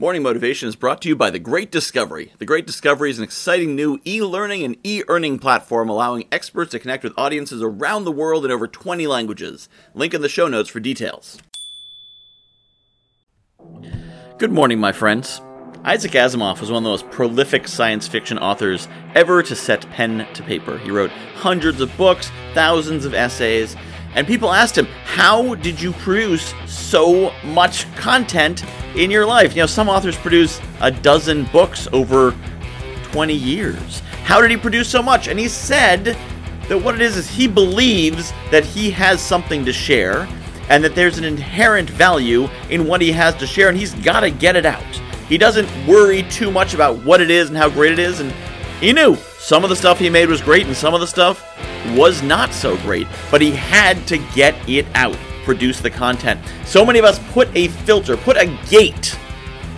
Morning Motivation is brought to you by The Great Discovery. The Great Discovery is an exciting new e learning and e earning platform allowing experts to connect with audiences around the world in over 20 languages. Link in the show notes for details. Good morning, my friends. Isaac Asimov was one of the most prolific science fiction authors ever to set pen to paper. He wrote hundreds of books, thousands of essays, and people asked him, How did you produce so much content in your life. You know, some authors produce a dozen books over 20 years. How did he produce so much? And he said that what it is is he believes that he has something to share and that there's an inherent value in what he has to share and he's got to get it out. He doesn't worry too much about what it is and how great it is and he knew some of the stuff he made was great and some of the stuff was not so great, but he had to get it out produce the content. So many of us put a filter, put a gate,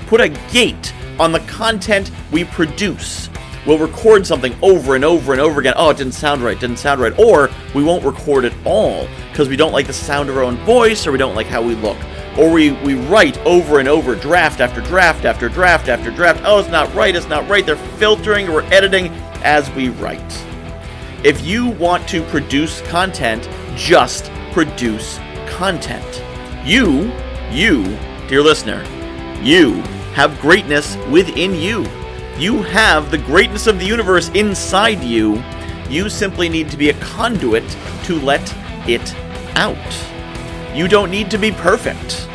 put a gate on the content we produce. We'll record something over and over and over again. Oh, it didn't sound right, didn't sound right. Or we won't record at all because we don't like the sound of our own voice or we don't like how we look. Or we, we write over and over, draft after draft after draft after draft. Oh, it's not right, it's not right. They're filtering or editing as we write. If you want to produce content, just produce content. You, you, dear listener, you have greatness within you. You have the greatness of the universe inside you. You simply need to be a conduit to let it out. You don't need to be perfect.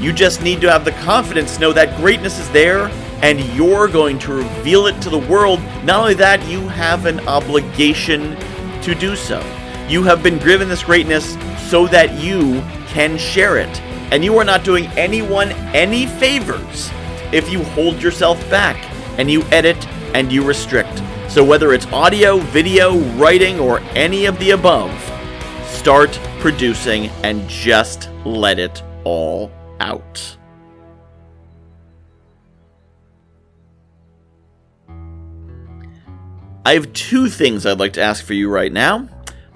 You just need to have the confidence to know that greatness is there and you're going to reveal it to the world. Not only that, you have an obligation to do so. You have been given this greatness so that you can share it. And you are not doing anyone any favors if you hold yourself back and you edit and you restrict. So, whether it's audio, video, writing, or any of the above, start producing and just let it all out. I have two things I'd like to ask for you right now.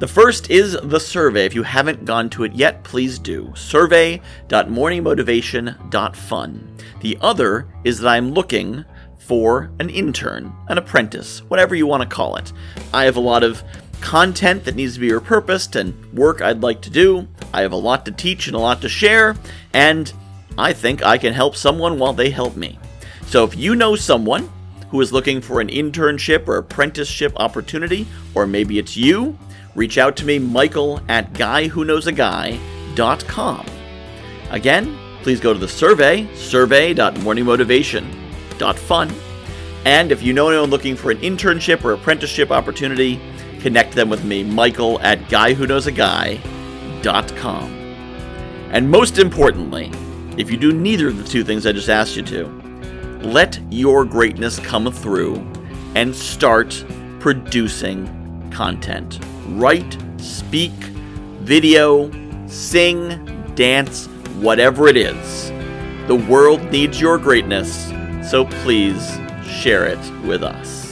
The first is the survey. If you haven't gone to it yet, please do. Survey.morningmotivation.fun. The other is that I'm looking for an intern, an apprentice, whatever you want to call it. I have a lot of content that needs to be repurposed and work I'd like to do. I have a lot to teach and a lot to share, and I think I can help someone while they help me. So if you know someone who is looking for an internship or apprenticeship opportunity, or maybe it's you, reach out to me, Michael at guywhoknowsaguy.com. Again, please go to the survey, survey.morningmotivation.fun. And if you know anyone looking for an internship or apprenticeship opportunity, connect them with me, Michael at guywhoknowsaguy.com. And most importantly, if you do neither of the two things I just asked you to, let your greatness come through and start producing content write, speak, video, sing, dance, whatever it is. The world needs your greatness, so please share it with us.